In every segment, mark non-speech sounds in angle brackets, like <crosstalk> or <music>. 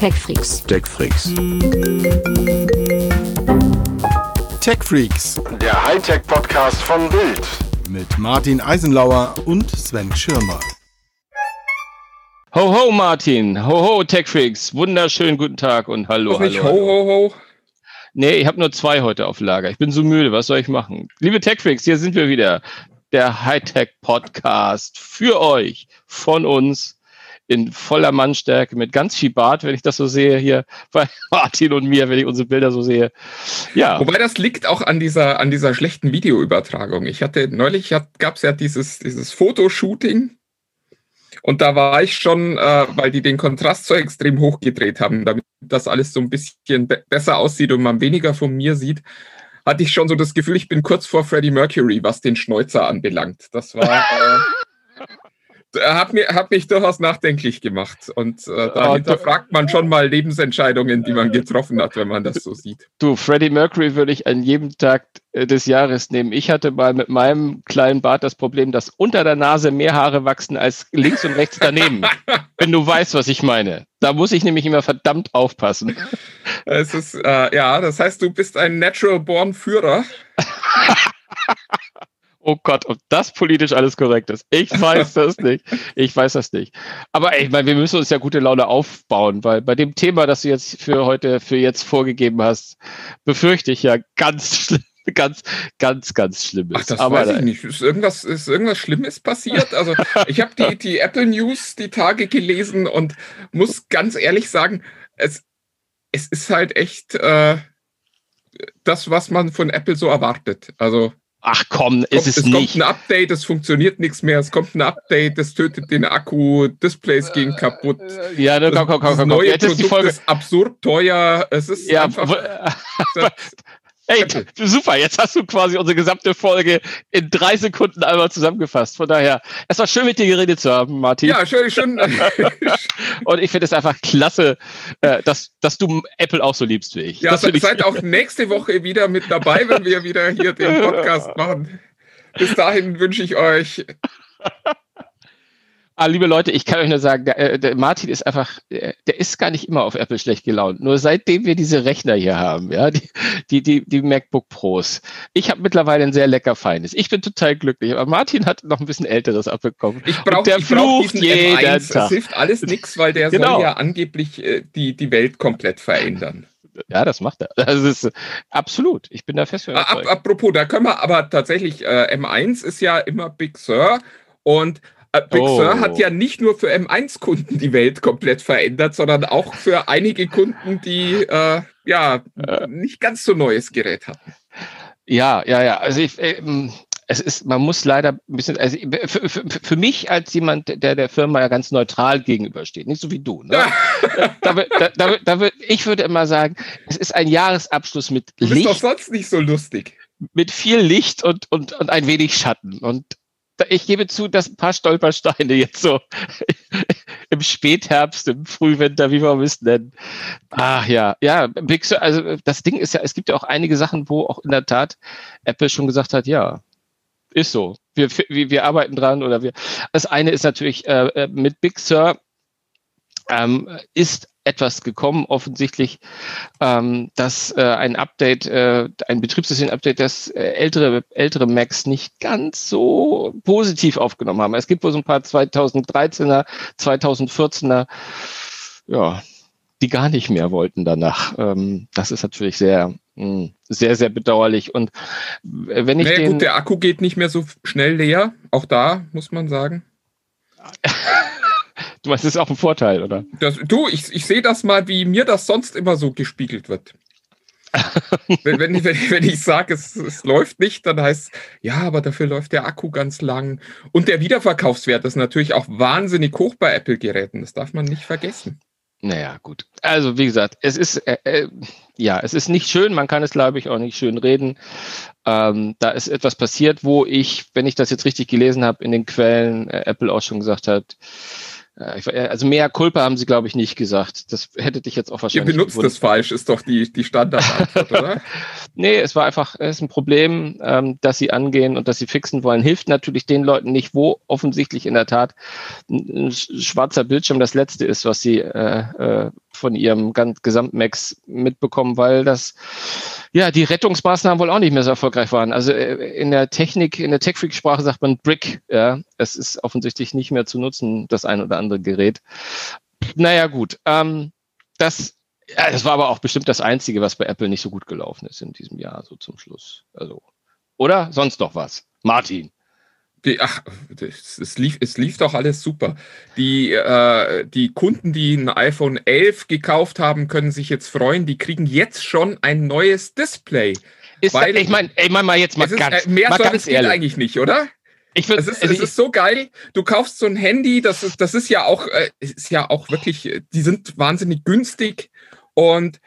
TechFreaks. TechFreaks. TechFreaks Der Hightech-Podcast von Bild. mit Martin Eisenlauer und Sven Schirmer. Ho, ho, Martin. Ho, ho, TechFreaks. Wunderschönen guten Tag und hallo, nicht hallo. ho, hallo. ho, ho. Nee, ich habe nur zwei heute auf Lager. Ich bin so müde. Was soll ich machen? Liebe TechFreaks, hier sind wir wieder. Der Hightech-Podcast für euch, von uns, in voller Mannstärke, mit ganz viel Bart, wenn ich das so sehe hier <laughs> bei Martin und mir, wenn ich unsere Bilder so sehe. Ja, Wobei das liegt auch an dieser, an dieser schlechten Videoübertragung. Ich hatte neulich gab es ja dieses, dieses Fotoshooting und da war ich schon, äh, weil die den Kontrast so extrem hochgedreht haben, damit das alles so ein bisschen be besser aussieht und man weniger von mir sieht, hatte ich schon so das Gefühl, ich bin kurz vor Freddie Mercury, was den Schnäuzer anbelangt. Das war. Äh, <laughs> hat, mir, hat mich durchaus nachdenklich gemacht. Und äh, da Oh, hinterfragt man schon mal Lebensentscheidungen, die man getroffen hat, wenn man das so sieht. Du, Freddie Mercury würde ich an jedem Tag äh, des Jahres nehmen. Ich hatte mal mit meinem kleinen Bart das Problem, dass unter der Nase mehr Haare wachsen als links und rechts daneben. <laughs> wenn du weißt, was ich meine. Da muss ich nämlich immer verdammt aufpassen. Es ist, äh, ja, das heißt, du bist ein Natural Born Führer. <laughs> Oh Gott, ob das politisch alles korrekt ist. Ich weiß das <laughs> nicht. Ich weiß das nicht. Aber ey, ich meine, wir müssen uns ja gute Laune aufbauen, weil bei dem Thema, das du jetzt für heute, für jetzt vorgegeben hast, befürchte ich ja ganz <laughs> schlimm, ganz, ganz, ganz Schlimmes. Ach, das Aber weiß ich nicht. Ist irgendwas, ist irgendwas Schlimmes passiert? Also, ich habe die, die Apple News die Tage gelesen und muss ganz ehrlich sagen, es, es ist halt echt äh, das, was man von Apple so erwartet. Also, Ach komm, ist kommt, es, es nicht. kommt ein Update, es funktioniert nichts mehr, es kommt ein Update, es tötet den Akku, Displays gehen kaputt. Ja, ne, komm, komm, komm, das komm, komm. neue Jetzt ist die Produkt Folge. ist absurd teuer. Es ist Ja, einfach. <laughs> <laughs> w- Ey, super, jetzt hast du quasi unsere gesamte Folge in drei Sekunden einmal zusammengefasst. Von daher, es war schön mit dir geredet zu haben, Martin. Ja, schön, schön. <laughs> Und ich finde es einfach klasse, äh, dass, dass du Apple auch so liebst wie ich. Ja, finde ich seid auch nächste Woche wieder mit dabei, wenn wir wieder hier den Podcast machen. Bis dahin wünsche ich euch. Ah, liebe Leute, ich kann euch nur sagen, der, äh, der Martin ist einfach, äh, der ist gar nicht immer auf Apple schlecht gelaunt. Nur seitdem wir diese Rechner hier haben, ja, die, die, die, die MacBook Pros. Ich habe mittlerweile ein sehr lecker feines. Ich bin total glücklich. Aber Martin hat noch ein bisschen älteres abbekommen. Ich brauche der ich flucht jeden M1. Es Tag. hilft alles nichts, weil der Genau. soll ja angeblich äh, die, die Welt komplett verändern. Ja, das macht er. Das ist äh, absolut. Ich bin da fest überzeugt. apropos, da können wir aber tatsächlich, äh, M1 ist ja immer Big Sur und äh, Big Oh. Hat ja nicht nur für M1-Kunden die Welt komplett verändert, sondern auch für einige Kunden, die äh, ja Äh. nicht ganz so neues Gerät hatten. Ja, ja, ja. Also ich, ähm, es ist, man muss leider ein bisschen, also für, für, für mich als jemand, der der Firma ja ganz neutral gegenübersteht, nicht so wie du. Ne? da, <laughs> wird- da, da, da wird, ich würde immer sagen, es ist ein Jahresabschluss mit Du bist doch Licht, sonst nicht so lustig. mit viel Licht und, und, und ein wenig Schatten. Und da- ich gebe zu, dass ein paar Stolpersteine jetzt so <laughs> im Spätherbst, im Frühwinter, wie wir es nennen. Ach ja, ja, Big Sur, also das Ding ist ja, es gibt ja auch einige Sachen, wo auch in der Tat Apple schon gesagt hat, ja, ist so. Wir, wir, wir arbeiten dran oder wir. Das eine ist natürlich äh, äh, mit Big Sur ähm, ist etwas gekommen, offensichtlich, ähm, dass äh, ein Update, äh, ein Betriebssystem-Update, das äh, ältere, ältere Macs nicht ganz so positiv aufgenommen haben. Es gibt wohl so ein paar 2013er, 2014er, ja, die gar nicht mehr wollten danach. Ähm, das ist natürlich sehr, mh, sehr, sehr bedauerlich. Und äh, wenn ich Naja, den, gut, der Akku geht nicht mehr so schnell leer. Auch da muss man sagen. <laughs> du meinst, das ist auch ein Vorteil, oder? Das, du, ich, ich sehe das mal, wie mir das sonst immer so gespiegelt wird. <laughs> wenn, wenn, ich- wenn, ich- wenn ich sage, es, es läuft nicht, dann heißt es, ja, aber dafür läuft der Akku ganz lang. Und der Wiederverkaufswert ist natürlich auch wahnsinnig hoch bei Apple-Geräten. Das darf man nicht vergessen. Naja, gut. Also wie gesagt, es ist äh, äh, ja, es ist nicht schön. Man kann es, glaube ich, auch nicht schön reden. Ähm, da ist etwas passiert, wo ich, wenn ich das jetzt richtig gelesen habe, in den Quellen äh, Apple auch schon gesagt hat. Äh, äh, also mehr Culpa haben sie, glaube ich, nicht gesagt. Das hätte dich jetzt auch Ihr wahrscheinlich. benutzt gewundert. das falsch, ist doch die, die Standardantwort, <laughs> oder? Nee, es war einfach, es ist ein Problem, ähm, das sie angehen und das sie fixen wollen. Hilft natürlich den Leuten nicht, wo offensichtlich in der Tat ein, ein sch- schwarzer Bildschirm das letzte ist, was sie äh, äh, von ihrem Gesamtmax mitbekommen, weil das ja die Rettungsmaßnahmen wohl auch nicht mehr so erfolgreich waren. Also äh, in der Technik, in der Tech-Freak-Sprache sagt man Brick, ja. Es ist offensichtlich nicht mehr zu nutzen, das ein oder andere Gerät. Naja, gut. Ähm, das, ja, das war aber auch bestimmt das Einzige, was bei Apple nicht so gut gelaufen ist in diesem Jahr, so zum Schluss. Also, oder? Sonst noch was? Martin. Ach, es lief, es lief doch alles super. Die, äh, die Kunden, die ein iPhone 11 gekauft haben, können sich jetzt freuen. Die kriegen jetzt schon ein neues Display. Ist weil, ich meine, ich mein mal jetzt mal ist, ganz, äh, mehr mal ganz geht eigentlich nicht, oder? Ich würd, es ist, also es ist so geil. Du kaufst so ein Handy, das ist, das ist ja auch, äh, ist ja auch wirklich, die sind wahnsinnig günstig. Und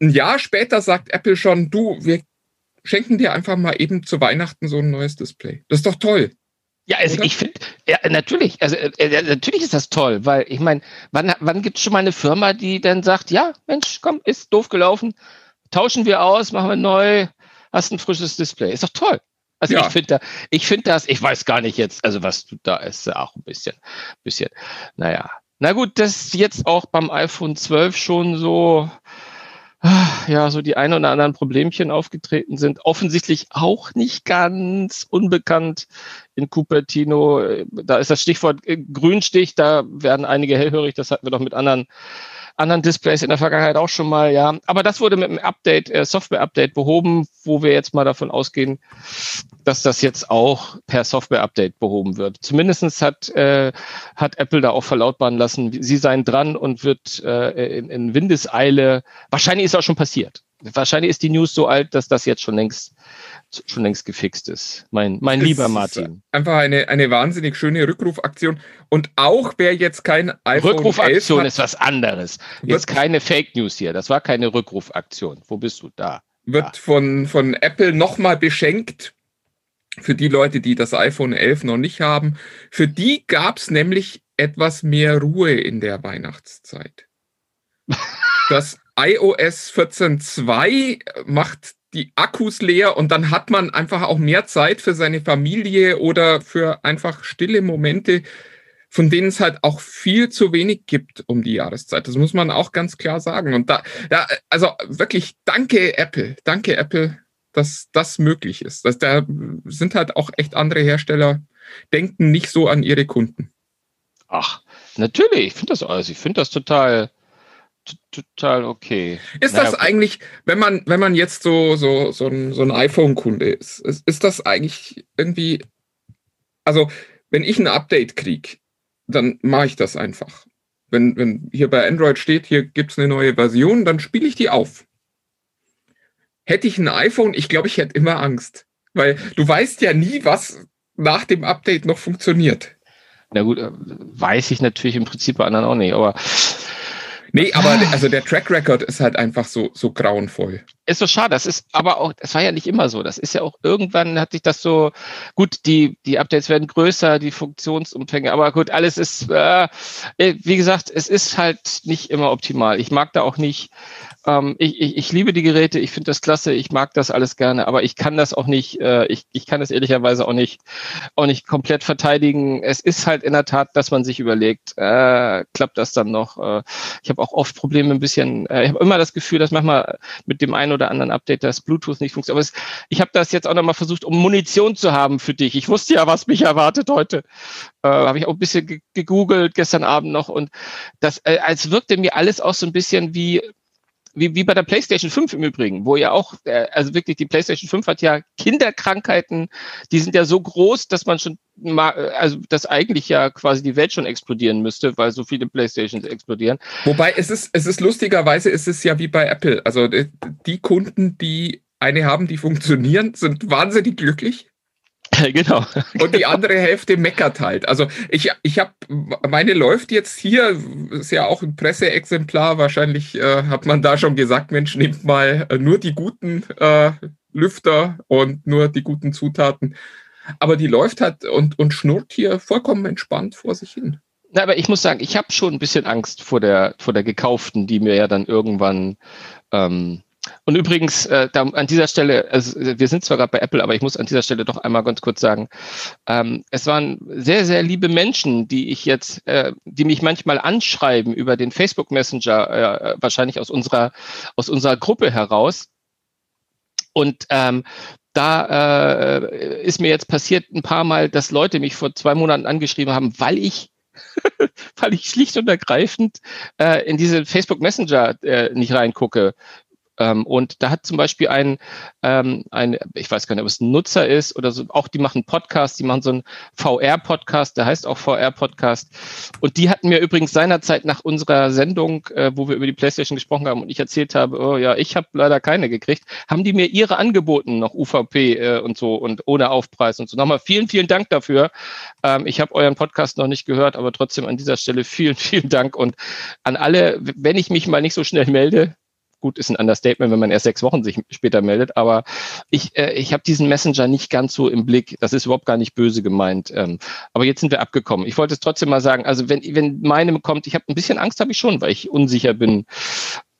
ein Jahr später sagt Apple schon, du, wir schenken dir einfach mal eben zu Weihnachten so ein neues Display. Das ist doch toll. Ja, also ich finde, ja, natürlich, also äh, natürlich ist das toll, weil ich meine, wann, wann gibt es schon mal eine Firma, die dann sagt, ja, Mensch, komm, ist doof gelaufen, tauschen wir aus, machen wir neu, hast ein frisches Display. Ist doch toll. Also ja. ich finde da, ich finde das, ich weiß gar nicht jetzt, also was du da ist, auch ein bisschen, bisschen, naja. Na gut, das jetzt auch beim iPhone 12 schon so, ja, so die ein oder anderen Problemchen aufgetreten sind. Offensichtlich auch nicht ganz unbekannt in Cupertino. Da ist das Stichwort Grünstich, da werden einige hellhörig, das hatten wir doch mit anderen anderen Displays in der Vergangenheit auch schon mal, ja. Aber das wurde mit einem Update, äh, Software-Update behoben, wo wir jetzt mal davon ausgehen, dass das jetzt auch per Software-Update behoben wird. Zumindestens hat, äh, hat Apple da auch verlautbaren lassen, sie seien dran und wird äh, in, in Windeseile, wahrscheinlich ist auch schon passiert. Wahrscheinlich ist die News so alt, dass das jetzt schon längst schon längst gefixt ist. Mein, mein es lieber Martin. Einfach eine, eine wahnsinnig schöne Rückrufaktion. Und auch wer jetzt kein iPhone Rückrufaktion hat, ist was anderes. Jetzt keine Fake News hier. Das war keine Rückrufaktion. Wo bist du da? Wird ja. von, von Apple nochmal beschenkt. Für die Leute, die das iPhone 11 noch nicht haben. Für die gab es nämlich etwas mehr Ruhe in der Weihnachtszeit. Das iOS 14.2 macht die Akkus leer und dann hat man einfach auch mehr Zeit für seine Familie oder für einfach stille Momente, von denen es halt auch viel zu wenig gibt um die Jahreszeit. Das muss man auch ganz klar sagen. Und da, da also wirklich danke Apple, danke Apple, dass das möglich ist. Dass da sind halt auch echt andere Hersteller, denken nicht so an ihre Kunden. Ach, natürlich, ich finde das alles, ich finde das total, total okay. Ist naja, das eigentlich, wenn man, wenn man jetzt so, so, so ein, so ein iPhone-Kunde ist, ist, ist das eigentlich irgendwie, also wenn ich ein Update kriege, dann mache ich das einfach. Wenn, wenn hier bei Android steht, hier gibt es eine neue Version, dann spiele ich die auf. Hätte ich ein iPhone, ich glaube, ich hätte immer Angst. Weil du weißt ja nie, was nach dem Update noch funktioniert. Na gut, äh, weiß ich natürlich im Prinzip bei anderen auch nicht, aber Nee, aber ah. also der Track Record ist halt einfach so, so grauenvoll. Ist so schade. Das ist aber auch, das war ja nicht immer so. Das ist ja auch irgendwann hat sich das so, gut, die, die Updates werden größer, die Funktionsumfänge, aber gut, alles ist, äh, wie gesagt, es ist halt nicht immer optimal. Ich mag da auch nicht, ähm, ich, ich, ich liebe die Geräte, ich finde das klasse, ich mag das alles gerne, aber ich kann das auch nicht, äh, ich, ich kann das ehrlicherweise auch nicht, auch nicht komplett verteidigen. Es ist halt in der Tat, dass man sich überlegt, äh, klappt das dann noch? Äh, ich habe auch oft Probleme ein bisschen, äh, ich habe immer das Gefühl, dass manchmal mit dem einen oder anderen Update das Bluetooth nicht funktioniert. Aber es, ich habe das jetzt auch nochmal versucht, um Munition zu haben für dich. Ich wusste ja, was mich erwartet heute. Äh, habe ich auch ein bisschen gegoogelt gestern Abend noch und das, äh, als wirkte mir alles auch so ein bisschen wie wie, wie bei der PlayStation 5 im Übrigen, wo ja auch, äh, also wirklich die PlayStation 5 hat ja Kinderkrankheiten, die sind ja so groß, dass man schon mal, also dass eigentlich ja quasi die Welt schon explodieren müsste, weil so viele PlayStations explodieren. Wobei es ist, es ist lustigerweise, es ist ja wie bei Apple. Also die, die Kunden, die eine haben, die funktionieren, sind wahnsinnig glücklich. <laughs> Genau. Und die andere Hälfte meckert halt. Also ich, ich habe, meine läuft jetzt hier, ist ja auch ein Presseexemplar, wahrscheinlich äh, hat man da schon gesagt, Mensch, nehmt mal äh, nur die guten äh, Lüfter und nur die guten Zutaten. Aber die läuft halt und, und schnurrt hier vollkommen entspannt vor sich hin. Na, aber ich muss sagen, ich habe schon ein bisschen Angst vor der, vor der gekauften, die mir ja dann irgendwann ähm, und übrigens, äh, da, an dieser Stelle, also wir sind zwar gerade bei Apple, aber ich muss an dieser Stelle doch einmal ganz kurz sagen, ähm, es waren sehr, sehr liebe Menschen, die ich jetzt, äh, die mich manchmal anschreiben über den Facebook Messenger, äh, wahrscheinlich aus unserer, aus unserer Gruppe heraus. Und ähm, da äh, ist mir jetzt passiert ein paar Mal, dass Leute mich vor zwei Monaten angeschrieben haben, weil ich <laughs> weil ich schlicht und ergreifend äh, in diese Facebook Messenger äh, nicht reingucke. Ähm, und da hat zum Beispiel ein, ähm, ein, ich weiß gar nicht, ob es ein Nutzer ist oder so, auch die machen Podcasts, die machen so einen VR-Podcast, der heißt auch VR-Podcast. Und die hatten mir übrigens seinerzeit nach unserer Sendung, äh, wo wir über die PlayStation gesprochen haben und ich erzählt habe, oh ja, ich habe leider keine gekriegt, haben die mir ihre angeboten, noch UVP äh, und so und ohne Aufpreis und so. Nochmal vielen, vielen Dank dafür. Ähm, ich habe euren Podcast noch nicht gehört, aber trotzdem an dieser Stelle vielen, <laughs> vielen Dank und an alle, wenn ich mich mal nicht so schnell melde, gut, ist ein Understatement, wenn man erst sechs Wochen sich später meldet, aber ich, äh, ich habe diesen Messenger nicht ganz so im Blick. Das ist überhaupt gar nicht böse gemeint. Ähm, aber jetzt sind wir abgekommen. Ich wollte es trotzdem mal sagen, also wenn, wenn meine kommt, ich habe ein bisschen Angst, habe ich schon, weil ich unsicher bin,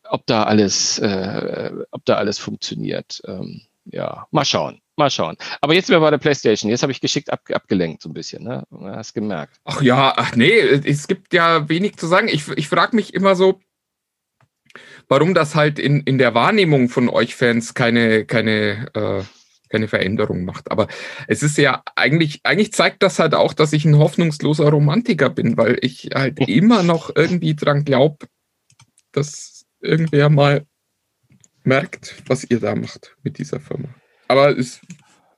ob da alles, äh, ob da alles funktioniert. Ähm, ja, mal schauen. Mal schauen. Aber jetzt sind wir bei der PlayStation. Jetzt habe ich geschickt ab, abgelenkt so ein bisschen. Ne? Hast gemerkt. Ach ja, ach nee, es gibt ja wenig zu sagen. Ich, ich frage mich immer so, warum das halt in, in der Wahrnehmung von euch Fans keine, keine, äh, keine Veränderung macht. Aber es ist ja eigentlich, eigentlich zeigt das halt auch, dass ich ein hoffnungsloser Romantiker bin, weil ich halt immer noch irgendwie dran glaube, dass irgendwer mal merkt, was ihr da macht mit dieser Firma. Aber es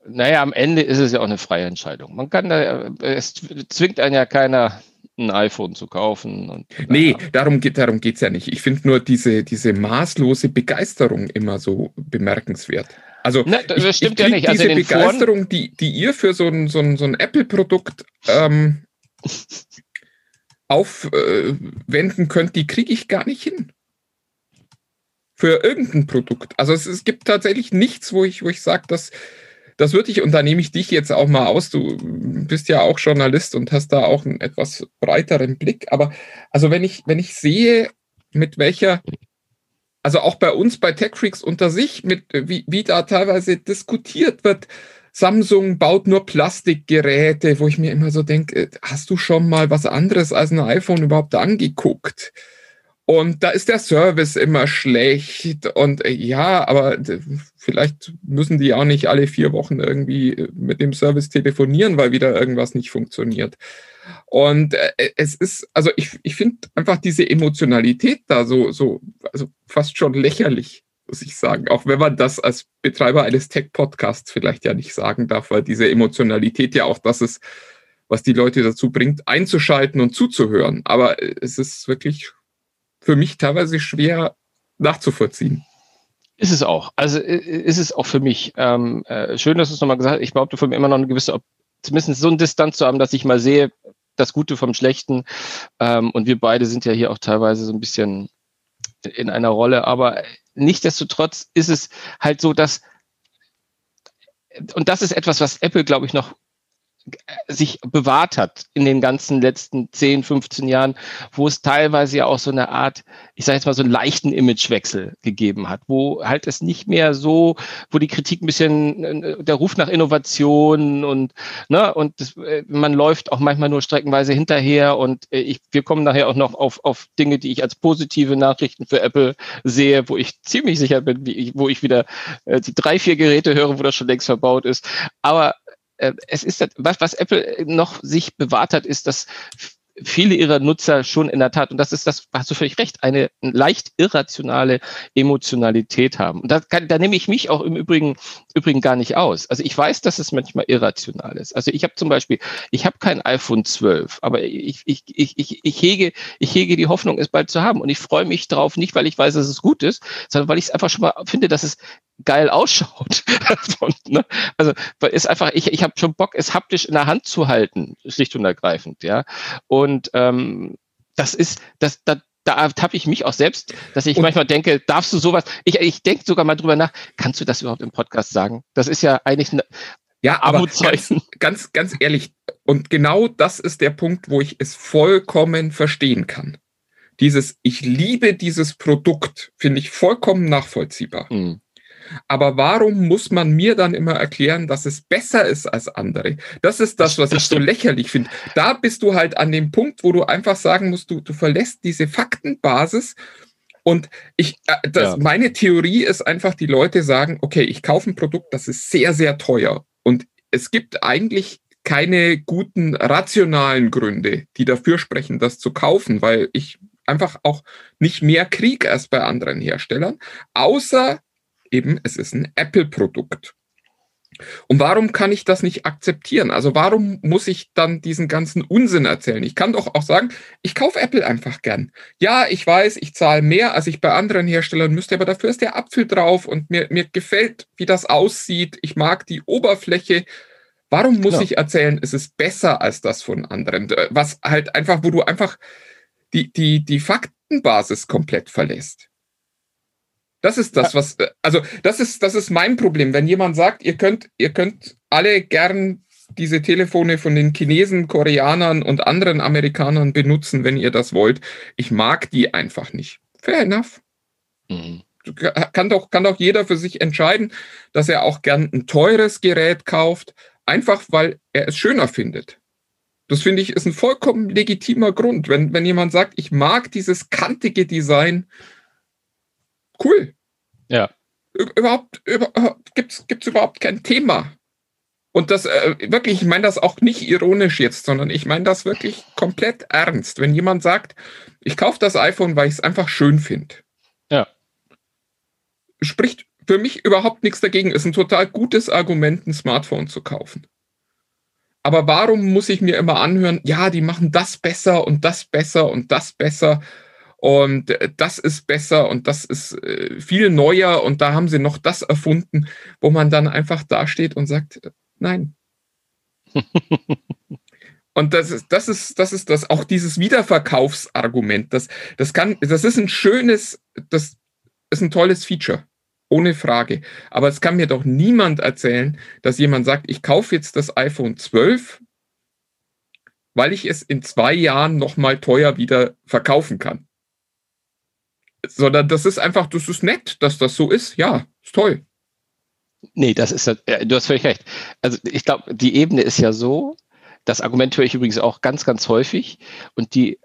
naja, am Ende ist es ja auch eine freie Entscheidung. Man kann da, es zwingt einen ja keiner ein iPhone zu kaufen. Und, nee, ja. darum geht darum geht's ja nicht. Ich finde nur diese, diese maßlose Begeisterung immer so bemerkenswert. Also Na, das ich, stimmt ich ja nicht. Also diese Begeisterung, Foren die, die ihr für so ein, so ein, so ein Apple-Produkt ähm, <laughs> aufwenden könnt, die kriege ich gar nicht hin. Für irgendein Produkt. Also es, es gibt tatsächlich nichts, wo ich, wo ich sage, dass das würde ich, und da nehme ich dich jetzt auch mal aus, du bist ja auch Journalist und hast da auch einen etwas breiteren Blick. Aber also wenn ich, wenn ich sehe, mit welcher, also auch bei uns bei Tech Freaks unter sich, mit wie, wie da teilweise diskutiert wird, Samsung baut nur Plastikgeräte, wo ich mir immer so denke, hast du schon mal was anderes als ein iPhone überhaupt angeguckt? Und da ist der Service immer schlecht. Und äh, ja, aber vielleicht müssen die auch nicht alle vier Wochen irgendwie äh, mit dem Service telefonieren, weil wieder irgendwas nicht funktioniert. Und äh, es ist, also ich, ich finde einfach diese Emotionalität da so, so, also fast schon lächerlich, muss ich sagen. Auch wenn man das als Betreiber eines Tech-Podcasts vielleicht ja nicht sagen darf, weil diese Emotionalität ja auch das ist, was die Leute dazu bringt, einzuschalten und zuzuhören. Aber es ist wirklich für mich teilweise schwer nachzuvollziehen. Ist es auch. Also ist es auch für mich. Ähm, äh, schön, dass du es nochmal gesagt hast. Ich behaupte von mir immer noch eine gewisse, zumindest so eine Distanz zu haben, dass ich mal sehe, das Gute vom Schlechten. Ähm, und wir beide sind ja hier auch teilweise so ein bisschen in einer Rolle. Aber nichtsdestotrotz ist es halt so, dass, und das ist etwas, was Apple, glaube ich, noch sich bewahrt hat in den ganzen letzten 10, 15 Jahren, wo es teilweise ja auch so eine Art, ich sage jetzt mal so einen leichten Imagewechsel gegeben hat, wo halt es nicht mehr so, wo die Kritik ein bisschen, äh, der Ruf nach Innovation und ne, und das, äh, man läuft auch manchmal nur streckenweise hinterher und äh, ich, wir kommen nachher auch noch auf, auf Dinge, die ich als positive Nachrichten für Apple sehe, wo ich ziemlich sicher bin, wie ich, wo ich wieder die drei, vier Geräte höre, wo das schon längst verbaut ist. Aber es ist was, was Apple noch sich bewahrt hat, ist, dass viele ihrer Nutzer schon in der Tat, und das ist das, hast du völlig recht, eine leicht irrationale Emotionalität haben. Und da, kann, da nehme ich mich auch im Übrigen, Übrigen gar nicht aus. Also ich weiß, dass es manchmal irrational ist. Also ich habe zum Beispiel, ich habe kein iPhone 12, aber ich, ich, ich, ich, ich, hege, ich hege die Hoffnung, es bald zu haben. Und ich freue mich drauf, nicht weil ich weiß, dass es gut ist, sondern weil ich es einfach schon mal finde, dass es geil ausschaut. <laughs> ne? Also ist einfach, ich, ich habe schon Bock, es haptisch in der Hand zu halten, schlicht und ergreifend, ja. Und ähm, das ist, das, da, da ertappe ich mich auch selbst, dass ich und manchmal denke, darfst du sowas, ich, ich denke sogar mal drüber nach, kannst du das überhaupt im Podcast sagen? Das ist ja eigentlich ein ja, aber ganz, ganz, ganz ehrlich, und genau das ist der Punkt, wo ich es vollkommen verstehen kann. Dieses, ich liebe dieses Produkt, finde ich vollkommen nachvollziehbar. Mhm. Aber warum muss man mir dann immer erklären, dass es besser ist als andere? Das ist das, was ich so lächerlich finde. Da bist du halt an dem Punkt, wo du einfach sagen musst, du, du verlässt diese Faktenbasis. Und ich, äh, das, Ja. meine Theorie ist einfach, die Leute sagen, okay, ich kaufe ein Produkt, das ist sehr, sehr teuer. Und es gibt eigentlich keine guten rationalen Gründe, die dafür sprechen, das zu kaufen, weil ich einfach auch nicht mehr kriege als bei anderen Herstellern, außer eben, es ist ein Apple-Produkt. Und warum kann ich das nicht akzeptieren? Also warum muss ich dann diesen ganzen Unsinn erzählen? Ich kann doch auch sagen, ich kaufe Apple einfach gern. Ja, ich weiß, ich zahle mehr, als ich bei anderen Herstellern müsste, aber dafür ist der Apfel drauf und mir, mir gefällt, wie das aussieht. Ich mag die Oberfläche. Warum muss Klar. ich erzählen, es ist besser als das von anderen? Äh, Was halt einfach, wo du einfach die, die, die Faktenbasis komplett verlässt. Das ist das, was, äh, also das ist, das ist mein Problem. Wenn jemand sagt, ihr könnt, ihr könnt alle gern diese Telefone von den Chinesen, Koreanern und anderen Amerikanern benutzen, wenn ihr das wollt. Ich mag die einfach nicht. Fair enough. Mhm. Kann doch, kann doch jeder für sich entscheiden, dass er auch gern ein teures Gerät kauft, einfach weil er es schöner findet. Das finde ich ist ein vollkommen legitimer Grund. Wenn, wenn jemand sagt, ich mag dieses kantige Design, cool. Ja. Ü- Überhaupt, über, gibt's, gibt's überhaupt kein Thema. Und das äh, wirklich, ich meine das auch nicht ironisch jetzt, sondern ich meine das wirklich komplett ernst. Wenn jemand sagt, ich kaufe das iPhone, weil ich es einfach schön finde. Ja. Spricht für mich überhaupt nichts dagegen. Ist ein total gutes Argument, ein Smartphone zu kaufen. Aber warum muss ich mir immer anhören, ja, die machen das besser und das besser und das besser und äh, das ist besser und das ist äh, viel neuer und da haben sie noch das erfunden, wo man dann einfach dasteht und sagt, äh, nein. <laughs> Und das ist, das ist, das ist das, auch dieses Wiederverkaufsargument, das, das kann, das ist ein schönes, das ist ein tolles Feature. Ohne Frage. Aber es kann mir doch niemand erzählen, dass jemand sagt, ich kaufe jetzt das iPhone 12, weil ich es in zwei Jahren nochmal teuer wieder verkaufen kann. Sondern das ist einfach, das ist nett, dass das so ist. Ja, ist toll. Nee, das ist, äh, du hast völlig recht. Also ich glaube, die Ebene ist ja so, das Argument höre ich übrigens auch ganz, ganz häufig. Und die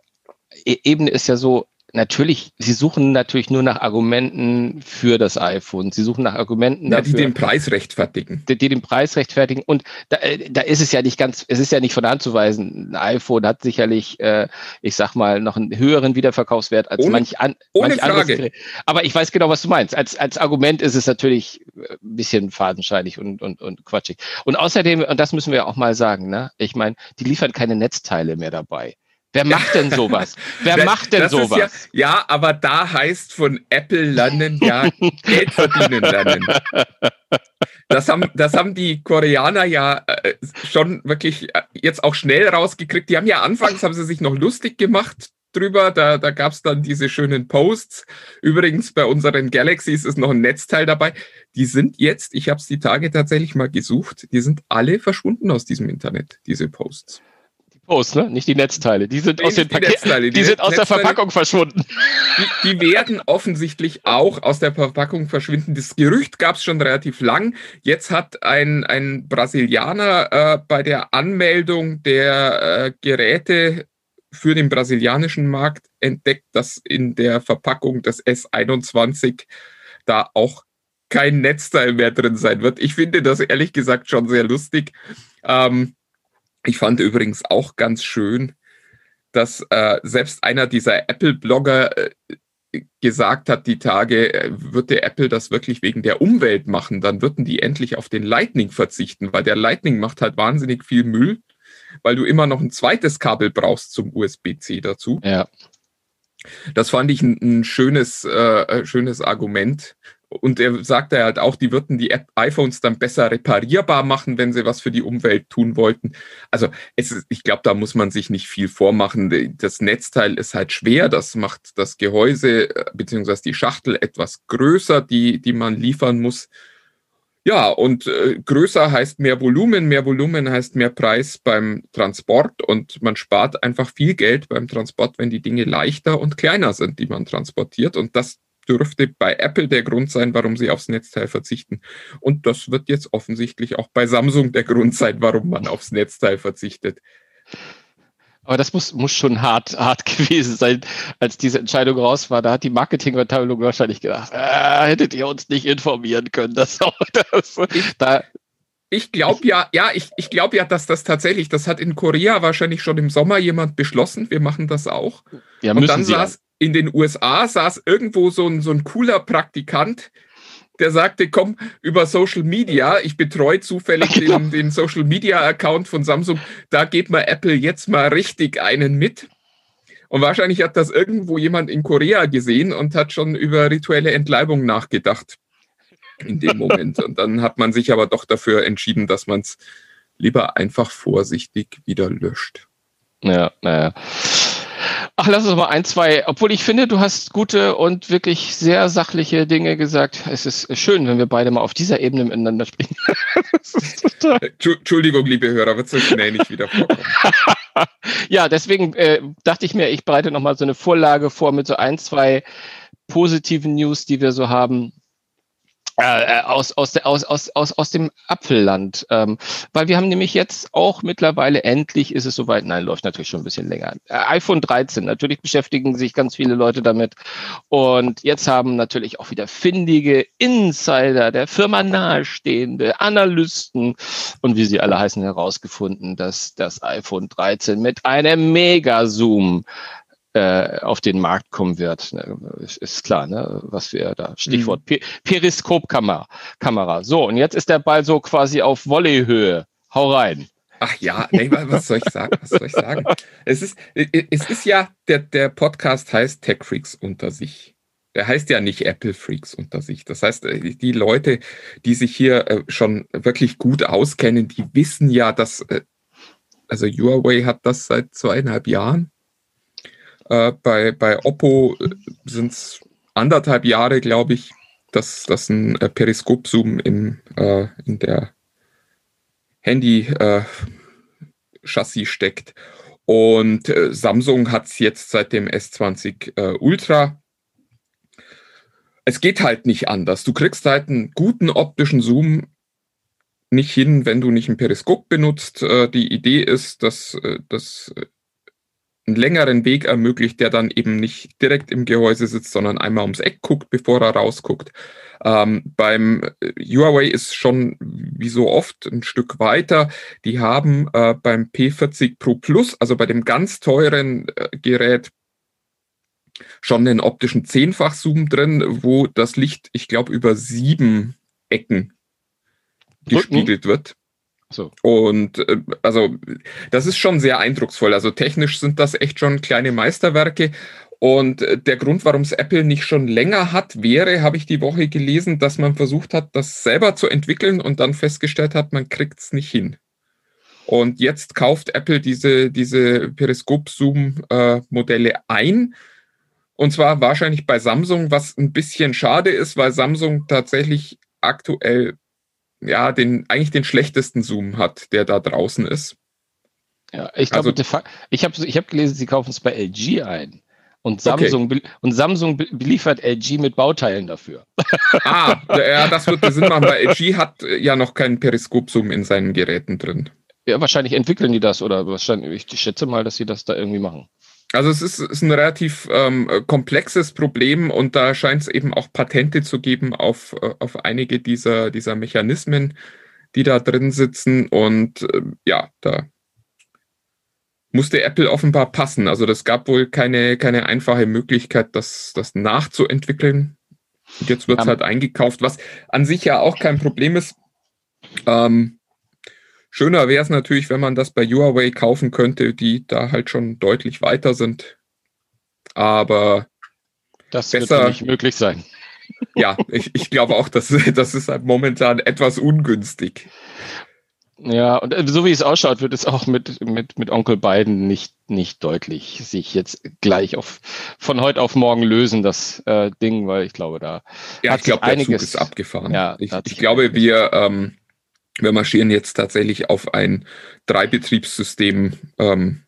E- Ebene ist ja so, natürlich, sie suchen natürlich nur nach Argumenten für das iPhone. Sie suchen nach Argumenten Ja, die dafür, den Preis rechtfertigen. die, die den Preis rechtfertigen. Und da, äh, da ist es ja nicht ganz, es ist ja nicht von der Hand zu weisen. Ein iPhone hat sicherlich, äh, ich sag mal, noch einen höheren Wiederverkaufswert als Ohne- manch, an, ohne manch anderes Frage. Gerät. Aber ich weiß genau, was du meinst. Als, als Argument ist es natürlich äh, ein bisschen fadenscheinig und, und, und quatschig. Und außerdem, und das müssen wir auch mal sagen, ne? ich meine, die liefern keine Netzteile mehr dabei. Wer macht denn sowas? Wer Das- macht denn sowas? Ja, ja, aber da heißt von Apple lernen ja Geld verdienen lernen. Das haben, das haben die Koreaner ja äh, schon wirklich äh, jetzt auch schnell rausgekriegt. Die haben ja anfangs, haben sie sich noch lustig gemacht drüber. Da, da gab es dann diese schönen Posts. Übrigens, bei unseren Galaxies ist noch ein Netzteil dabei. Die sind jetzt, ich habe es die Tage tatsächlich mal gesucht, die sind alle verschwunden aus diesem Internet, diese Posts. Post, ne? Nicht die Netzteile. Die sind Nee, aus den die Netzteile. die, sind aus der Verpackung verschwunden. Die, die werden offensichtlich auch aus der Verpackung verschwinden. Das Gerücht gab es schon relativ lang. Jetzt hat ein, ein Brasilianer äh, bei der Anmeldung der äh, Geräte für den brasilianischen Markt entdeckt, dass in der Verpackung des S21 da auch kein Netzteil mehr drin sein wird. Ich finde das ehrlich gesagt schon sehr lustig. Ähm, ich fand übrigens auch ganz schön, dass äh, selbst einer dieser Apple-Blogger äh, gesagt hat, die Tage, äh, würde Apple das wirklich wegen der Umwelt machen, dann würden die endlich auf den Lightning verzichten, weil der Lightning macht halt wahnsinnig viel Müll, weil du immer noch ein zweites Kabel brauchst zum USB-C dazu. Ja. Das fand ich ein, ein schönes, äh, schönes Argument. Und er sagte halt auch, die würden die App iPhones dann besser reparierbar machen, wenn sie was für die Umwelt tun wollten. Also ist, ich glaube, da muss man sich nicht viel vormachen. Das Netzteil ist halt schwer, das macht das Gehäuse äh, beziehungsweise die Schachtel etwas größer, die, die man liefern muss. Ja, und äh, größer heißt mehr Volumen, mehr Volumen heißt mehr Preis beim Transport und man spart einfach viel Geld beim Transport, wenn die Dinge leichter und kleiner sind, die man transportiert. Und das dürfte bei Apple der Grund sein, warum sie aufs Netzteil verzichten. Und das wird jetzt offensichtlich auch bei Samsung der Grund sein, warum man aufs Netzteil verzichtet. Aber das muss, muss schon hart, hart <laughs> gewesen sein, als diese Entscheidung raus war. Da hat die Marketingabteilung wahrscheinlich gedacht, äh, hättet ihr uns nicht informieren können. Das, das, <laughs> da, ich glaube ja, ja, ich, ich glaube ja, dass das tatsächlich, das hat in Korea wahrscheinlich schon im Sommer jemand beschlossen. Wir machen das auch. Ja, Und dann saß in den USA saß irgendwo so ein, so ein cooler Praktikant, der sagte, komm, über Social Media, ich betreue zufällig <laughs> genau. den, den, Social Media Account von Samsung, da geht mir Apple jetzt mal richtig einen mit. Und wahrscheinlich hat das irgendwo jemand in Korea gesehen und hat schon über rituelle Entleibung nachgedacht in dem <laughs> Moment. Und dann hat man sich aber doch dafür entschieden, dass man es lieber einfach vorsichtig wieder löscht. Ja, naja. Ach, lass uns mal ein, zwei, obwohl ich finde, du hast gute und wirklich sehr sachliche Dinge gesagt. Es ist schön, wenn wir beide mal auf dieser Ebene miteinander sprechen. <laughs> <laughs> Entschuldigung, liebe Hörer, wird so schnell nicht wieder vorkommen. <laughs> ja, deswegen äh, dachte ich mir, ich bereite nochmal so eine Vorlage vor mit so ein, zwei positiven News, die wir so haben. Äh, aus, aus, aus, aus, aus, aus dem Apfelland. Ähm, weil wir haben nämlich jetzt auch mittlerweile, endlich ist es soweit, nein, läuft natürlich schon ein bisschen länger. Äh, iPhone 13, natürlich beschäftigen sich ganz viele Leute damit. Und jetzt haben natürlich auch wieder findige Insider, der Firma nahestehende, Analysten und wie sie alle heißen, herausgefunden, dass das iPhone 13 mit einem Mega-Zoom äh, auf den Markt kommen wird. Ne? Ist, ist, klar, ne? was wir da, Stichwort mhm. Periskopkamera. Kamera. So, und jetzt ist der Ball so quasi auf Volleyhöhe. Hau rein. Ach ja, nee, was soll ich sagen? Was soll ich sagen? Es ist, es ist ja, der, der Podcast heißt Tech Freaks unter sich. Der heißt ja nicht Apple Freaks unter sich. Das heißt, äh, die Leute, die sich hier äh, schon wirklich gut auskennen, die wissen ja, dass, also Huawei hat das seit zweieinhalb Jahren äh, bei, bei Oppo äh, sind es anderthalb Jahre, glaube ich, dass, dass ein äh, Periskop-Zoom in, äh, in der Handy-Chassis äh, steckt. Und äh, Samsung hat es jetzt seit dem S20 Ultra. Es geht halt nicht anders. Du kriegst halt einen guten optischen Zoom nicht hin, wenn du nicht ein Periskop benutzt. die Idee ist, dass das einen längeren Weg ermöglicht, der dann eben nicht direkt im Gehäuse sitzt, sondern einmal ums Eck guckt, bevor er rausguckt. Ähm, beim äh, Huawei ist schon wie so oft ein Stück weiter. Die haben äh, beim P40 Pro Plus, also bei dem ganz teuren äh, Gerät, schon den optischen Zehnfach-Zoom drin, wo das Licht, ich glaube, über sieben Ecken gespiegelt wird. So. Und äh, also das ist schon sehr eindrucksvoll. Also technisch sind das echt schon kleine Meisterwerke. Und äh, der Grund, warum es Apple nicht schon länger hat, wäre, habe ich die Woche gelesen, dass man versucht hat, das selber zu entwickeln und dann festgestellt hat, man kriegt es nicht hin. Und jetzt kauft Apple diese, diese Periskop-Zoom-Modelle äh, ein. Und zwar wahrscheinlich bei Samsung, was ein bisschen schade ist, weil Samsung tatsächlich aktuell ja, den, eigentlich den schlechtesten Zoom hat, der da draußen ist. Ja, ich glaube, also, ich habe ich hab gelesen, sie kaufen es bei LG ein. Und Samsung, okay. und Samsung beliefert LG mit Bauteilen dafür. Ah, ja, das wird Sinn machen, weil LG hat ja noch keinen Periskop-Zoom in seinen Geräten drin. Ja, wahrscheinlich entwickeln die das oder wahrscheinlich, ich schätze mal, dass sie das da irgendwie machen. Also es ist, ist ein relativ ähm, komplexes Problem und da scheint es eben auch Patente zu geben auf, äh, auf einige dieser, dieser Mechanismen, die da drin sitzen. Und äh, ja, da musste Apple offenbar passen. Also das gab wohl keine, keine einfache Möglichkeit, das, das nachzuentwickeln. Und jetzt wird es halt eingekauft, was an sich ja auch kein Problem ist. Ähm, Schöner wäre es natürlich, wenn man das bei Huawei kaufen könnte, die da halt schon deutlich weiter sind. Aber das besser, wird nicht möglich sein. Ja, ich, ich glaube auch, dass <laughs> das ist halt momentan etwas ungünstig. Ja, und äh, so wie es ausschaut, wird es auch mit, mit, mit Onkel Biden nicht, nicht deutlich sich jetzt gleich auf, von heute auf morgen lösen, das äh, Ding, weil ich glaube, da Ja, hat ich glaube, der Zug einiges- ist abgefahren. Ja, ich ich glaube, wir, ähm, wir marschieren jetzt tatsächlich auf ein Dreibetriebssystem ähm,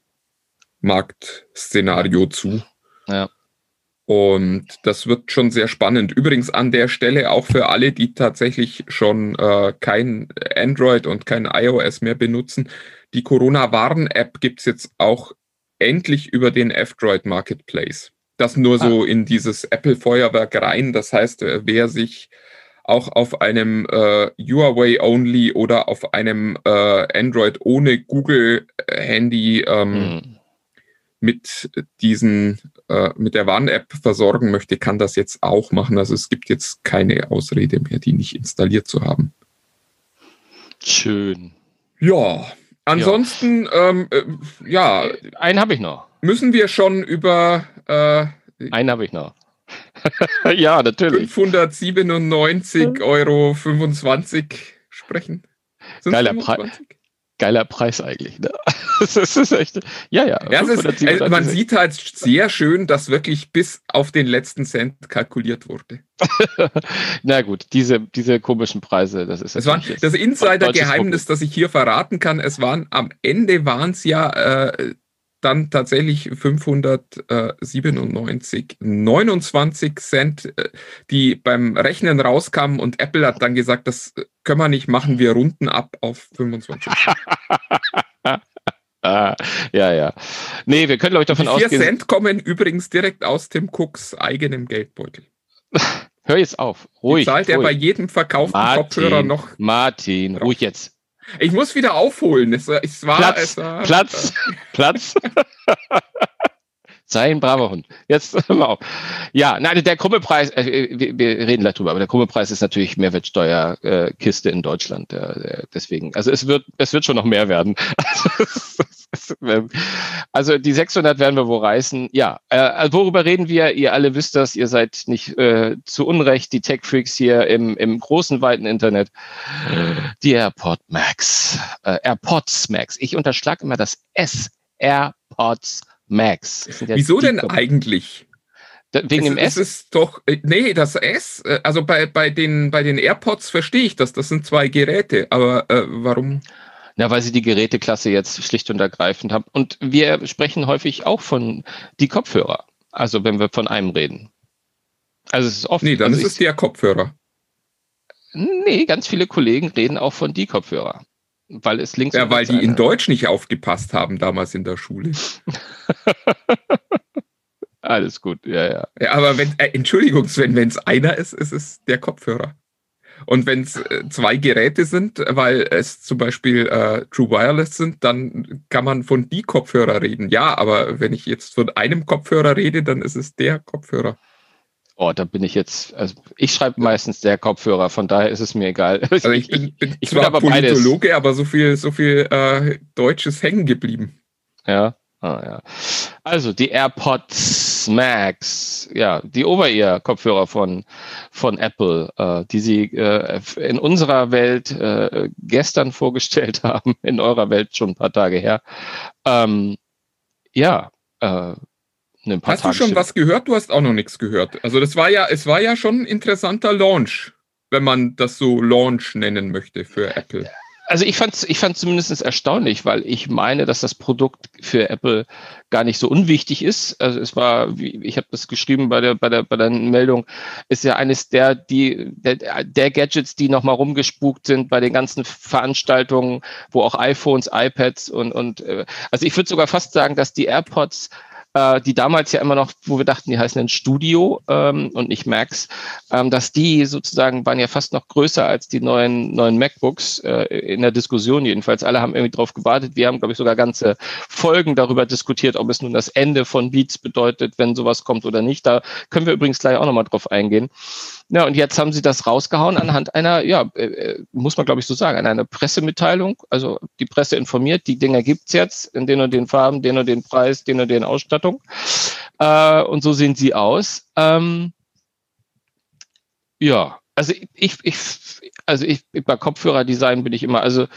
Marktszenario zu. Ja. Und das wird schon sehr spannend. Übrigens an der Stelle auch für alle, die tatsächlich schon äh, kein Android und kein iOS mehr benutzen. Die Corona-Warn-App gibt's jetzt auch endlich über den F-Droid Marketplace. Das nur so in dieses Apple-Feuerwerk rein. Das heißt, äh, wer sich auch auf einem äh, Huawei-Only oder auf einem äh, Android ohne Google-Handy ähm, Hm. mit diesen, äh, mit der Warn-App versorgen möchte, kann das jetzt auch machen. Also es gibt jetzt keine Ausrede mehr, die nicht installiert zu haben. Schön. Ja, ansonsten, ähm, äh, ja, Einen habe ich noch. müssen wir schon über äh, Einen habe ich noch. <laughs> ja, natürlich. 597,25 Euro sprechen. Sind's Geiler Preis. 25? Geiler Preis eigentlich. Ne? <laughs> Das ist echt. Ja, ja. Ja, ist, 597. äh, man sieht halt sehr schön, dass wirklich bis auf den letzten Cent kalkuliert wurde. <laughs> Na gut, diese, diese komischen Preise, das ist Es war natürlich jetzt das Insider-Geheimnis, das ich hier verraten kann. Es waren am Ende waren es ja äh, dann tatsächlich 597, 29 Cent, äh, die beim Rechnen rauskamen und Apple hat dann gesagt, das können wir nicht machen, wir runden ab auf 25 Cent. Ah, <laughs> ja, ja. Nee, wir können, glaube ich, davon Die 4 ausgehen. Cent kommen übrigens direkt aus Tim Cooks eigenem Geldbeutel. Hör jetzt auf. Die Ruhig. zahlt er bei ruhig. jedem verkauften Martin, Kopfhörer noch. Martin, drauf. ruhig jetzt. Ich muss wieder aufholen. Es, es war, Platz, es war, Platz, <laughs> Platz. <laughs> Sei ein braver Hund. Jetzt <laughs> mal auf. Ja, nein, der krumme Preis, äh, wir, wir reden gleich drüber, aber der krumme Preis ist natürlich Mehrwertsteuerkiste äh, in Deutschland. Äh, deswegen, also es wird, es wird schon noch mehr werden. <laughs> also die 600 werden wir wo reißen. Ja, äh, worüber reden wir? Ihr alle wisst das, ihr seid nicht äh, zu Unrecht die Tech-Freaks hier im, im großen, weiten Internet. Die AirPod Max. Äh, AirPods Max. Ich unterschlag immer das S. AirPods Max. Ja Wieso denn eigentlich? Wegen dem es, S? es ist doch, äh, nee, das S, äh, also bei, bei, den, bei den AirPods verstehe ich das, das sind zwei Geräte, aber äh, warum? Na, weil sie die Geräteklasse jetzt schlicht und ergreifend haben. Und wir sprechen häufig auch von die Kopfhörer. Also wenn wir von einem reden. Also es ist oft. Nee, dann also ist es der Kopfhörer. Nee, ganz viele Kollegen reden auch von die Kopfhörer. Weil es links Ja, weil die in Deutsch nicht aufgepasst haben damals in der Schule. <laughs> Alles gut, ja, ja. Ja, aber wenn, äh, Entschuldigung, Sven, wenn es einer ist, ist es der Kopfhörer. Und wenn es äh, zwei Geräte sind, weil es zum Beispiel äh, True Wireless sind, dann kann man von die Kopfhörer reden. Ja, aber wenn ich jetzt von einem Kopfhörer rede, dann ist es der Kopfhörer. Oh, da bin ich jetzt, also ich schreibe meistens der Kopfhörer, von daher ist es mir egal. <laughs> Also ich bin, bin ich bin zwar aber beides. Politologe, aber so viel, so viel äh, Deutsches hängen geblieben. Ja. Ah, ja. Also die AirPods Max, ja, die Over-Ear-Kopfhörer von, von Apple, äh, die sie äh, in unserer Welt äh, gestern vorgestellt <laughs> haben, in eurer Welt schon ein paar Tage her. Ähm, ja, äh, ein paar Hast du Tage schon stimmt. was gehört? Du hast auch noch nichts gehört. Also das war ja, es war ja schon ein interessanter Launch, wenn man das so Launch nennen möchte für Apple. Also ich fand ich fand zumindest erstaunlich, weil ich meine, dass das Produkt für Apple gar nicht so unwichtig ist. Also es war, wie ich habe das geschrieben bei der bei der bei der Meldung, ist ja eines der die der, der Gadgets, die noch mal rumgespukt sind bei den ganzen Veranstaltungen, wo auch iPhones, iPads und und äh, also ich würde sogar fast sagen, dass die AirPods äh, die damals ja immer noch, wo wir dachten, die heißen dann Studio ähm, und nicht Max, ähm, dass die sozusagen waren ja fast noch größer als die neuen neuen MacBooks äh, in der Diskussion jedenfalls. Alle haben irgendwie drauf gewartet. Wir haben, glaube ich, sogar ganze Folgen darüber diskutiert, ob es nun das Ende von Beats bedeutet, wenn sowas kommt oder nicht. Da können wir übrigens gleich auch nochmal drauf eingehen. Ja, und jetzt haben sie das rausgehauen anhand einer, ja, äh, äh, muss man glaube ich so sagen, an einer Pressemitteilung. Also die Presse informiert, die Dinger gibt's jetzt in den und den Farben, den und den Preis, den und den Ausstattung. Äh, und so sehen sie aus. Ähm, ja, also ich, ich, also ich bei Kopfhörerdesign bin ich immer, also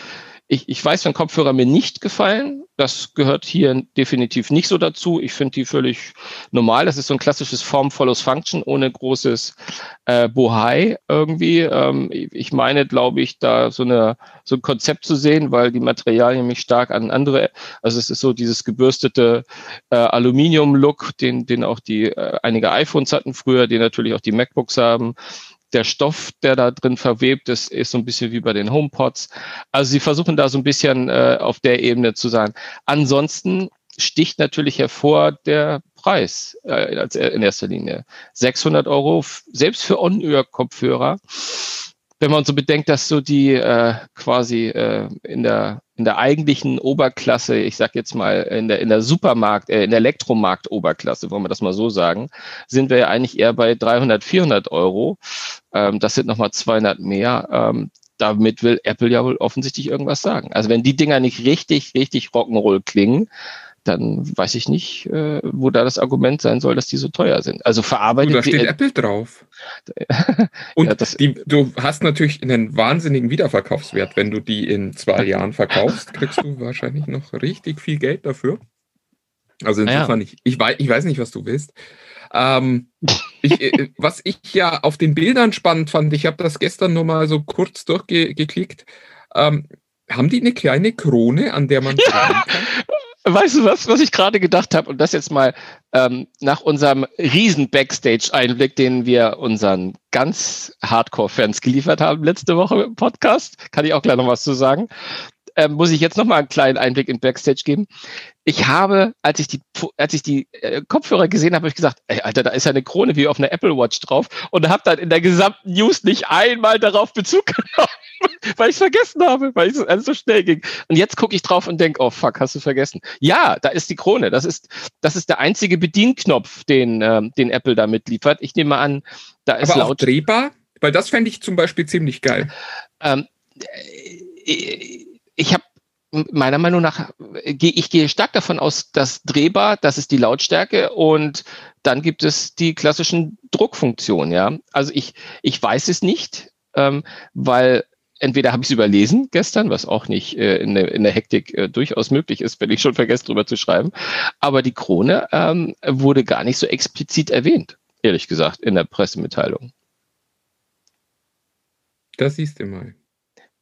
ich, ich weiß, wenn Kopfhörer mir nicht gefallen, das gehört hier definitiv nicht so dazu. Ich finde die völlig normal. Das ist so ein klassisches Form follows Function ohne großes äh, Bohai irgendwie. Ähm, ich meine, glaube ich, da so, eine, so ein Konzept zu sehen, weil die Materialien mich stark an andere, also es ist so dieses gebürstete äh, Aluminium-Look, den, den auch die äh, einige iPhones hatten früher, den natürlich auch die MacBooks haben der Stoff, der da drin verwebt ist, ist so ein bisschen wie bei den HomePods. Also sie versuchen da so ein bisschen äh, auf der Ebene zu sein. Ansonsten sticht natürlich hervor der Preis äh, in erster Linie. 600 Euro, selbst für On-Ear-Kopfhörer wenn man so bedenkt, dass so die äh, quasi äh, in der in der eigentlichen Oberklasse, ich sag jetzt mal in der in der Supermarkt, äh, in der Elektromarkt-Oberklasse, wollen wir das mal so sagen, sind wir ja eigentlich eher bei 300, 400 Euro. Ähm, das sind nochmal 200 mehr. Ähm, damit will Apple ja wohl offensichtlich irgendwas sagen. Also wenn die Dinger nicht richtig, richtig Rock'n'Roll klingen, dann weiß ich nicht, äh, wo da das Argument sein soll, dass die so teuer sind. Also verarbeitet. Oh, da steht Apple drauf. <laughs> Und ja, die, du hast natürlich einen wahnsinnigen Wiederverkaufswert. Wenn du die in zwei Jahren verkaufst, kriegst du wahrscheinlich noch richtig viel Geld dafür. Also insofern, ja. ich, ich, weiß, ich weiß nicht, was du willst. Ähm, ich, äh, <laughs> was ich ja auf den Bildern spannend fand, ich habe das gestern nur mal so kurz durchgeklickt. Ähm, haben die eine kleine Krone, an der man <laughs> ja. kann? Weißt du was, was ich gerade gedacht habe? Und das jetzt mal ähm, nach unserem riesen Backstage-Einblick, den wir unseren ganz Hardcore-Fans geliefert haben letzte Woche im Podcast, kann ich auch gleich noch was zu sagen. Ähm, muss ich jetzt noch mal einen kleinen Einblick in Backstage geben. Ich habe, als ich die, als ich die äh, Kopfhörer gesehen habe, habe ich gesagt, ey, Alter, da ist ja eine Krone wie auf einer Apple Watch drauf und habe dann in der gesamten News nicht einmal darauf Bezug <laughs> genommen. weil ich es vergessen habe, weil es alles so schnell ging. Und jetzt gucke ich drauf und denke, oh fuck, hast du vergessen. Ja, da ist die Krone. Das ist, das ist der einzige Bedienknopf, den, ähm, den Apple da mitliefert. Ich nehme an, da ist Aber laut. Auch drehbar? Weil das fände ich zum Beispiel ziemlich geil. Ähm, äh, ich habe meiner Meinung nach, ich gehe stark davon aus, dass drehbar, das ist die Lautstärke und dann gibt es die klassischen Druckfunktionen, ja. Also ich, ich weiß es nicht, ähm, weil entweder habe ich es überlesen gestern, was auch nicht äh, in, der, in der Hektik äh, durchaus möglich ist, wenn ich schon vergesse, drüber zu schreiben. Aber die Krone ähm, wurde gar nicht so explizit erwähnt, ehrlich gesagt, in der Pressemitteilung. Das siehst du mal.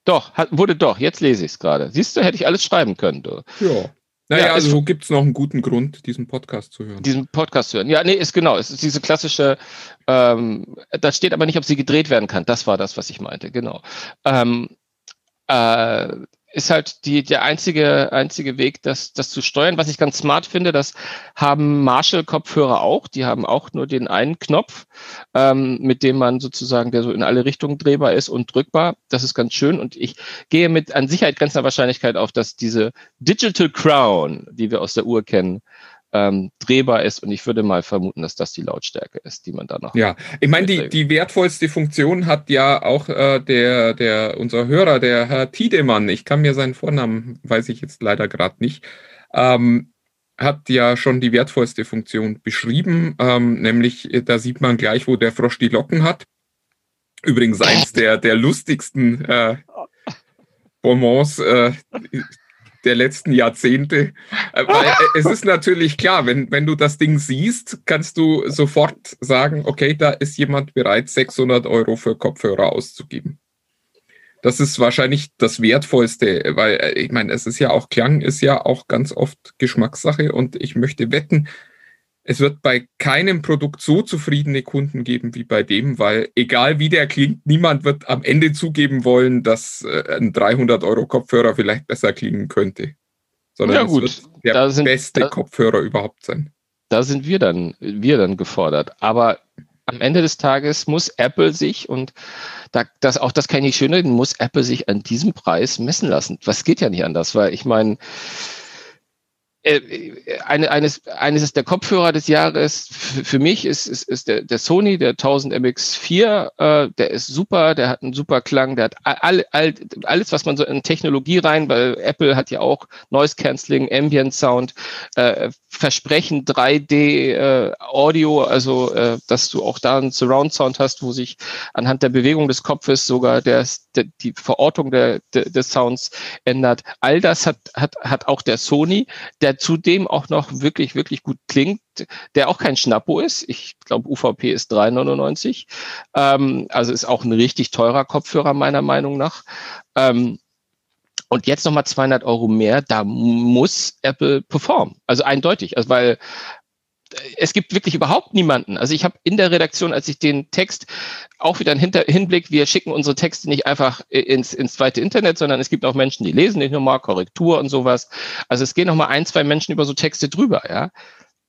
Doch, hat, wurde doch. Jetzt lese ich es gerade. Siehst du, hätte ich alles schreiben können. Du. Ja. Naja, ja, also so gibt es noch einen guten Grund, diesen Podcast zu hören. Diesen Podcast zu hören. Ja, nee, ist genau. Es ist diese klassische, ähm, da steht aber nicht, ob sie gedreht werden kann. Das war das, was ich meinte, genau. Ähm, äh, ist halt die, der einzige, einzige Weg, das, das zu steuern. Was ich ganz smart finde, das haben Marshall-Kopfhörer auch. Die haben auch nur den einen Knopf, ähm, mit dem man sozusagen, der so in alle Richtungen drehbar ist und drückbar. Das ist ganz schön. Und ich gehe mit an Sicherheit grenzender Wahrscheinlichkeit auf, dass diese Digital Crown, die wir aus der Uhr kennen, ähm, drehbar ist. Und ich würde mal vermuten, dass das die Lautstärke ist, die man da noch. Ja, ich meine, die, die wertvollste Funktion hat ja auch äh, der, der, unser Hörer, der Herr Tiedemann, ich kann mir seinen Vornamen, weiß ich jetzt leider gerade nicht, ähm, hat ja schon die wertvollste Funktion beschrieben, ähm, nämlich äh, da sieht man gleich, wo der Frosch die Locken hat. Übrigens eins der, der lustigsten äh, Bonbons, äh, der letzten Jahrzehnte. Äh, weil äh, es ist natürlich klar, wenn, wenn du das Ding siehst, kannst du sofort sagen, okay, da ist jemand bereit, 600 Euro für Kopfhörer auszugeben. Das ist wahrscheinlich das Wertvollste, weil äh, ich meine, es ist ja auch Klang, ist ja auch ganz oft Geschmackssache und ich möchte wetten, es wird bei keinem Produkt so zufriedene Kunden geben wie bei dem, weil egal wie der klingt, niemand wird am Ende zugeben wollen, dass äh, ein 300 Euro Kopfhörer vielleicht besser klingen könnte. Sondern ja, gut, es wird der sind, beste da, Kopfhörer überhaupt sein. Da sind wir dann, wir dann gefordert. Aber am Ende des Tages muss Apple sich, und da, das, auch das kann ich nicht schön reden, muss Apple sich an diesem Preis messen lassen. Was geht ja nicht anders, weil ich meine, eine, eines, eines ist der Kopfhörer des Jahres. Für, für mich ist, ist, ist der, der Sony, der 1000 MX4. Äh, der ist super, der hat einen super Klang, der hat all, all, alles, was man so in Technologie rein, weil Apple hat ja auch Noise Cancelling, Ambient Sound, äh, Versprechen 3D äh, Audio, also äh, dass du auch da einen Surround Sound hast, wo sich anhand der Bewegung des Kopfes sogar der, der die Verortung der, der, des Sounds ändert. All das hat, hat, hat auch der Sony, der zudem auch noch wirklich, wirklich gut klingt, der auch kein Schnappo ist. Ich glaube, UVP ist 3,99. Ähm, also ist auch ein richtig teurer Kopfhörer meiner Meinung nach. Ähm, und jetzt nochmal 200 Euro mehr, da muss Apple performen. Also eindeutig. Also weil es gibt wirklich überhaupt niemanden. Also ich habe in der Redaktion, als ich den Text auch wieder einen Hinblick, wir schicken unsere Texte nicht einfach ins, ins zweite Internet, sondern es gibt auch Menschen, die lesen nicht nochmal, Korrektur und sowas. Also es gehen nochmal ein, zwei Menschen über so Texte drüber, ja.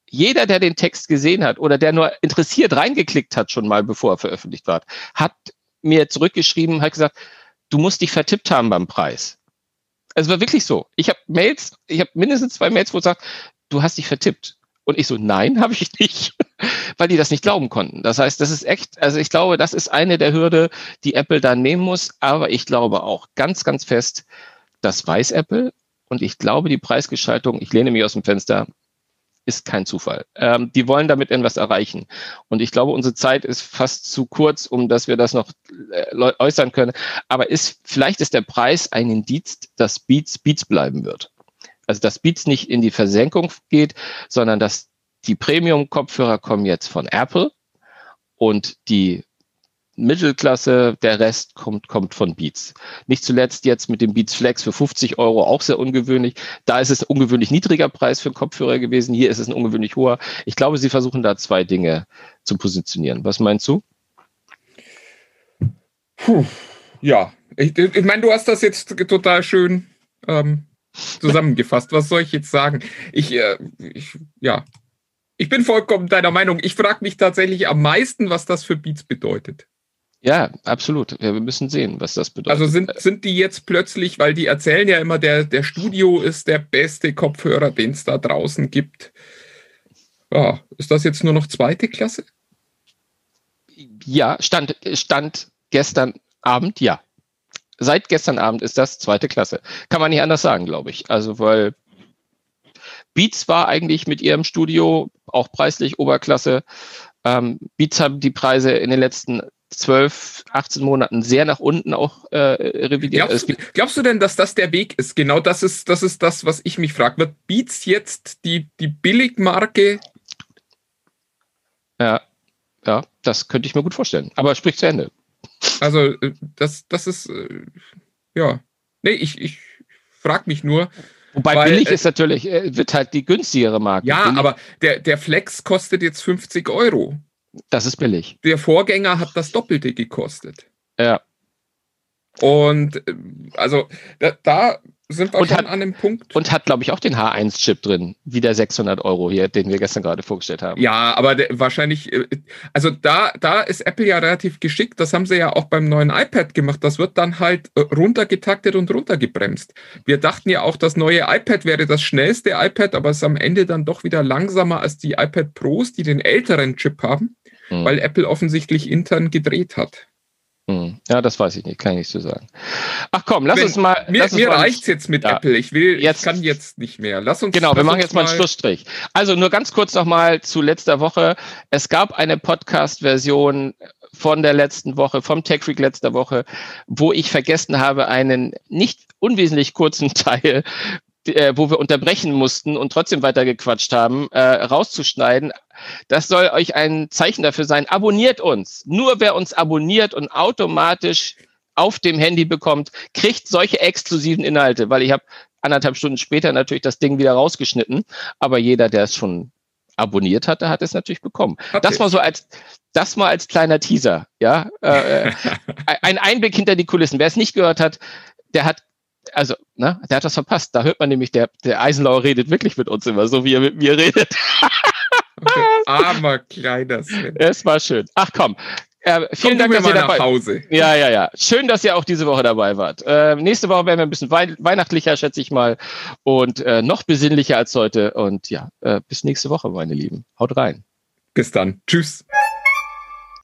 Jeder, der den Text gesehen hat oder der nur interessiert reingeklickt hat, schon mal bevor er veröffentlicht war, hat mir zurückgeschrieben, hat gesagt, du musst dich vertippt haben beim Preis. Es war wirklich so. Ich habe Mails, ich habe mindestens zwei Mails, wo es sagt, du hast dich vertippt. Und ich so, nein, <laughs> habe ich nicht, weil die das nicht glauben konnten. Das heißt, das ist echt, also ich glaube, das ist eine der Hürde, die Apple da nehmen muss. Aber ich glaube auch ganz, ganz fest, das weiß Apple. Und ich glaube, die Preisgestaltung, ich lehne mich aus dem Fenster, ist kein Zufall. Ähm, die wollen damit etwas erreichen. Und ich glaube, unsere Zeit ist fast zu kurz, um dass wir das noch äh, äußern können. Aber ist, vielleicht ist der Preis ein Indiz, dass Beats Beats bleiben wird also dass Beats nicht in die Versenkung geht, sondern dass die Premium-Kopfhörer kommen jetzt von Apple und die Mittelklasse, der Rest kommt, kommt von Beats. Nicht zuletzt jetzt mit dem Beats Flex für 50 Euro auch sehr ungewöhnlich. Da ist es ein ungewöhnlich niedriger Preis für Kopfhörer gewesen. Hier ist es ein ungewöhnlich hoher. Ich glaube, sie versuchen da zwei Dinge zu positionieren. Was meinst du? Puh, ja, ich, ich meine, du hast das jetzt total schön ähm, zusammengefasst. Was soll ich jetzt sagen? Ich, äh, ich ja, ich bin vollkommen deiner Meinung. Ich frage mich tatsächlich am meisten, was das für Beats bedeutet. Ja, absolut. Wir müssen sehen, was das bedeutet. Also sind, sind die jetzt plötzlich, weil die erzählen ja immer, der, der Studio ist der beste Kopfhörer, den es da draußen gibt. Ja, ist das jetzt nur noch zweite Klasse? Ja, stand, stand gestern Abend, ja seit gestern Abend ist das zweite Klasse. Kann man nicht anders sagen, glaube ich. Also, weil Beats war eigentlich mit ihrem Studio auch preislich Oberklasse. Ähm, Beats haben die Preise in den letzten 12, 18 Monaten sehr nach unten auch äh, revidiert. Glaubst, glaubst, du denn, dass das der Weg ist? Genau das ist das, ist das was ich mich frage. Wird Beats jetzt die, die Billigmarke? Ja, ja, das könnte ich mir gut vorstellen. Aber sprich zu Ende. Also, äh, das, das ist, äh, ja. Nee, ich, ich frage mich nur. Wobei weil, billig äh, ist natürlich, wird halt die günstigere Marke. Ja, billig. aber der, der Flex kostet jetzt 50 Euro. Das ist billig. Der Vorgänger hat das Doppelte gekostet. Ja. Und also da, da sind wir und schon hat, an dem Punkt. Und hat, glaube ich, auch den H1-Chip drin, wie der 600 Euro hier, den wir gestern gerade vorgestellt haben. Ja, aber der, wahrscheinlich, äh, also da, da ist Apple ja relativ geschickt. Das haben sie ja auch beim neuen iPad gemacht. Das wird dann halt äh, runtergetaktet und runtergebremst. Wir dachten ja auch, das neue iPad wäre das schnellste iPad, aber es ist am Ende dann doch wieder langsamer als die iPad Pros, die den älteren Chip haben, hm. weil Apple offensichtlich intern gedreht hat. Hm. Ja, das weiß ich nicht, kann ich nicht so sagen. Ach komm, lass Wenn, uns mal. Mir, mir reicht's jetzt mit ja. Apple. Ich will, jetzt, ich kann jetzt nicht mehr. Lass uns. Genau, wir machen jetzt mal einen Schlussstrich. Also nur ganz kurz nochmal zu letzter Woche. Es gab eine Podcast-Version von der letzten Woche, vom Tech Freak letzter Woche, wo ich vergessen habe, einen nicht unwesentlich kurzen <laughs> Teil äh, wo wir unterbrechen mussten und trotzdem weitergequatscht haben, äh, rauszuschneiden. Das soll euch ein Zeichen dafür sein. Abonniert uns. Nur wer uns abonniert und automatisch auf dem Handy bekommt, kriegt solche exklusiven Inhalte, weil ich habe anderthalb Stunden später natürlich das Ding wieder rausgeschnitten. Aber jeder, der es schon abonniert hatte, hat es natürlich bekommen. Hat das mal so als das mal als kleiner Teaser, ja, äh, äh <laughs> ein Einblick hinter die Kulissen. Wer es nicht gehört hat, der hat also, ne, der hat das verpasst. Da hört man nämlich, der, der Eisenlauer redet wirklich mit uns immer, so wie er mit mir redet. <laughs> Armer kleiner Sven. Es war schön. Ach komm, Äh, vielen Dank, dass ihr dabei Hause. Ja, ja, ja. Schön, dass ihr auch diese Woche dabei wart. Äh, nächste Woche werden wir ein bisschen wei weihnachtlicher, schätze ich mal. Und äh, noch besinnlicher als heute. Und ja, äh, bis nächste Woche, meine Lieben. Haut rein. Bis dann. Tschüss.